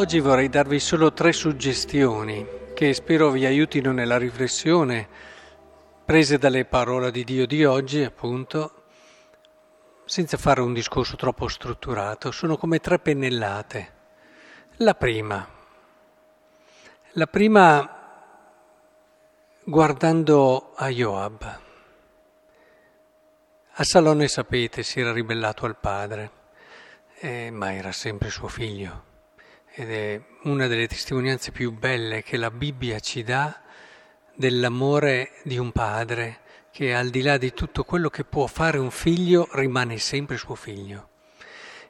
Oggi vorrei darvi solo tre suggestioni che spero vi aiutino nella riflessione, prese dalle parole di Dio di oggi, appunto, senza fare un discorso troppo strutturato. Sono come tre pennellate. La prima. La prima guardando a Joab. A Salone, sapete, si era ribellato al padre, eh, ma era sempre suo figlio ed è una delle testimonianze più belle che la Bibbia ci dà dell'amore di un padre che al di là di tutto quello che può fare un figlio rimane sempre suo figlio.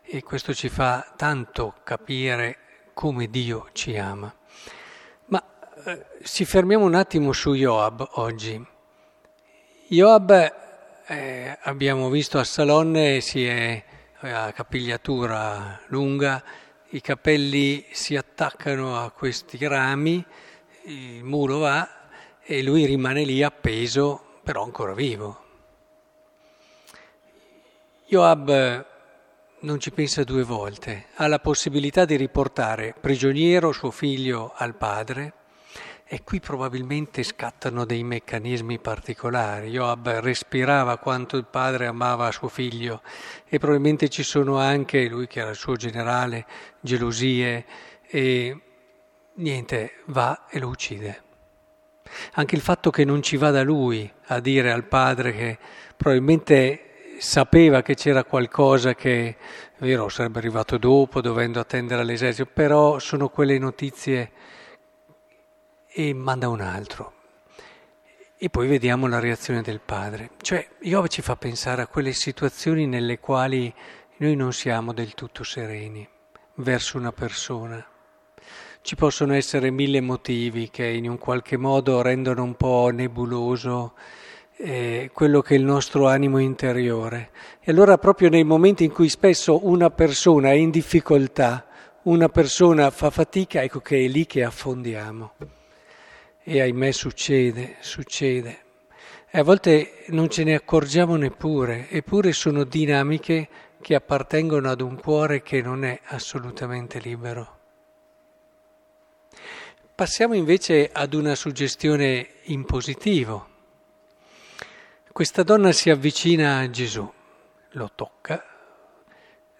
E questo ci fa tanto capire come Dio ci ama. Ma eh, ci fermiamo un attimo su Joab oggi. Joab, eh, abbiamo visto a Salonne, si è a capigliatura lunga, i capelli si attaccano a questi rami, il muro va e lui rimane lì appeso, però ancora vivo. Joab non ci pensa due volte, ha la possibilità di riportare prigioniero suo figlio al padre e qui probabilmente scattano dei meccanismi particolari. Joab respirava quanto il padre amava suo figlio e probabilmente ci sono anche, lui che era il suo generale, gelosie e niente, va e lo uccide. Anche il fatto che non ci vada lui a dire al padre che probabilmente sapeva che c'era qualcosa che, vero, sarebbe arrivato dopo, dovendo attendere all'esercito, però sono quelle notizie e manda un altro. E poi vediamo la reazione del padre. Cioè, Giove ci fa pensare a quelle situazioni nelle quali noi non siamo del tutto sereni verso una persona. Ci possono essere mille motivi che in un qualche modo rendono un po' nebuloso eh, quello che è il nostro animo interiore. E allora proprio nei momenti in cui spesso una persona è in difficoltà, una persona fa fatica, ecco che è lì che affondiamo. E ahimè succede, succede. E a volte non ce ne accorgiamo neppure, eppure sono dinamiche che appartengono ad un cuore che non è assolutamente libero. Passiamo invece ad una suggestione in positivo. Questa donna si avvicina a Gesù, lo tocca,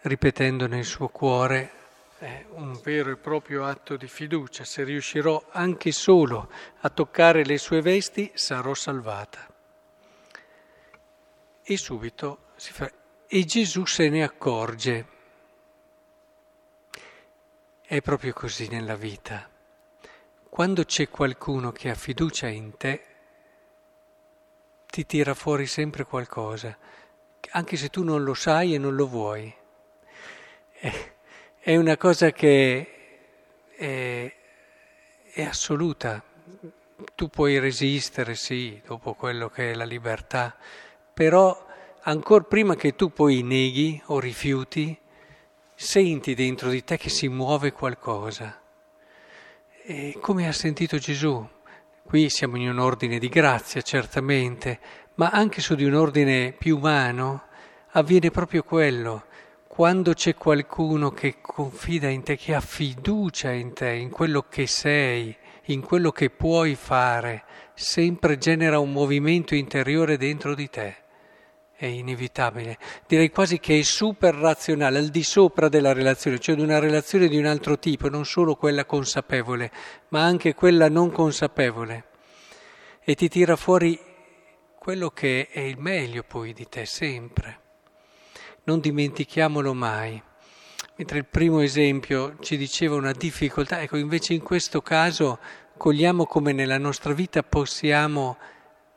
ripetendo nel suo cuore è un vero e proprio atto di fiducia. Se riuscirò anche solo a toccare le sue vesti, sarò salvata. E subito si fa. E Gesù se ne accorge. È proprio così nella vita. Quando c'è qualcuno che ha fiducia in te, ti tira fuori sempre qualcosa, anche se tu non lo sai e non lo vuoi. Eh è una cosa che è, è assoluta. Tu puoi resistere, sì, dopo quello che è la libertà, però ancora prima che tu poi neghi o rifiuti, senti dentro di te che si muove qualcosa. E come ha sentito Gesù? Qui siamo in un ordine di grazia, certamente, ma anche su di un ordine più umano avviene proprio quello quando c'è qualcuno che confida in te, che ha fiducia in te, in quello che sei, in quello che puoi fare, sempre genera un movimento interiore dentro di te. È inevitabile. Direi quasi che è super razionale, al di sopra della relazione, cioè di una relazione di un altro tipo, non solo quella consapevole, ma anche quella non consapevole. E ti tira fuori quello che è il meglio poi di te sempre non dimentichiamolo mai. Mentre il primo esempio ci diceva una difficoltà, ecco invece in questo caso cogliamo come nella nostra vita possiamo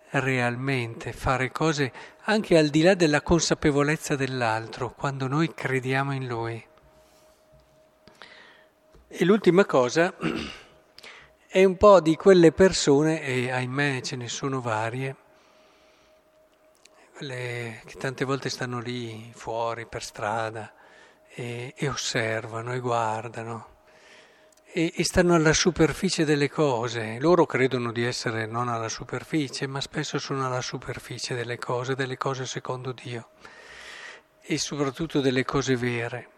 realmente fare cose anche al di là della consapevolezza dell'altro, quando noi crediamo in lui. E l'ultima cosa è un po' di quelle persone, e ahimè ce ne sono varie, quelle che tante volte stanno lì fuori per strada e, e osservano e guardano e, e, stanno alla superficie delle cose. Loro credono di essere non alla superficie, ma spesso sono alla superficie delle cose, delle cose secondo Dio e soprattutto delle cose vere.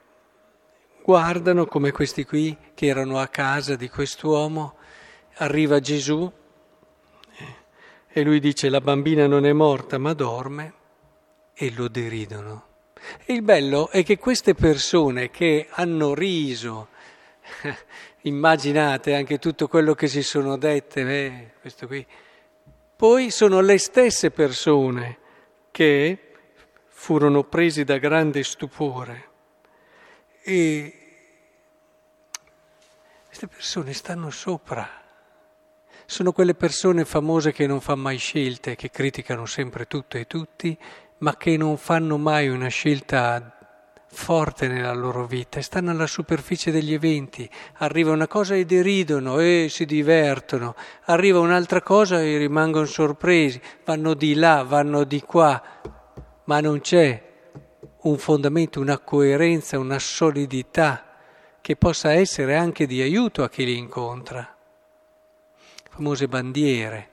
guardano come questi qui che erano a casa di quest'uomo, arriva Gesù e lui dice la bambina non è morta ma dorme e lo deridono. E il bello è che queste persone che hanno riso, immaginate anche tutto quello che si sono dette, eh, questo qui, poi sono le stesse persone che furono presi da grande stupore e queste persone stanno sopra. Sono quelle persone famose che non fanno mai scelte, che criticano sempre tutto e tutti, ma che non fanno mai una scelta forte nella loro vita stanno alla superficie degli eventi. Arriva una cosa e deridono e si divertono, arriva un'altra cosa e rimangono sorpresi, vanno di là, vanno di qua, ma non c'è un fondamento, una coerenza, una solidità che possa essere anche di aiuto a chi li incontra. Famose bandiere.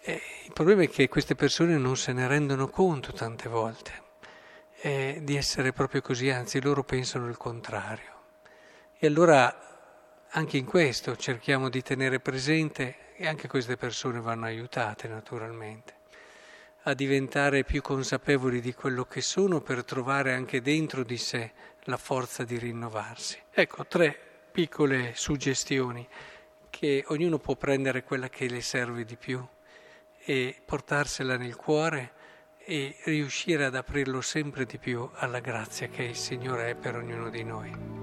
Eh, il problema è che queste persone non se ne rendono conto tante volte eh, di essere proprio così, anzi loro pensano il contrario. E allora anche in questo cerchiamo di tenere presente, e anche queste persone vanno aiutate naturalmente a diventare più consapevoli di quello che sono per trovare anche dentro di sé la forza di rinnovarsi. Ecco, tre piccole suggestioni che ognuno può prendere quella che le serve di più e portarsela nel cuore e riuscire ad aprirlo sempre di più alla grazia che il Signore è per ognuno di noi.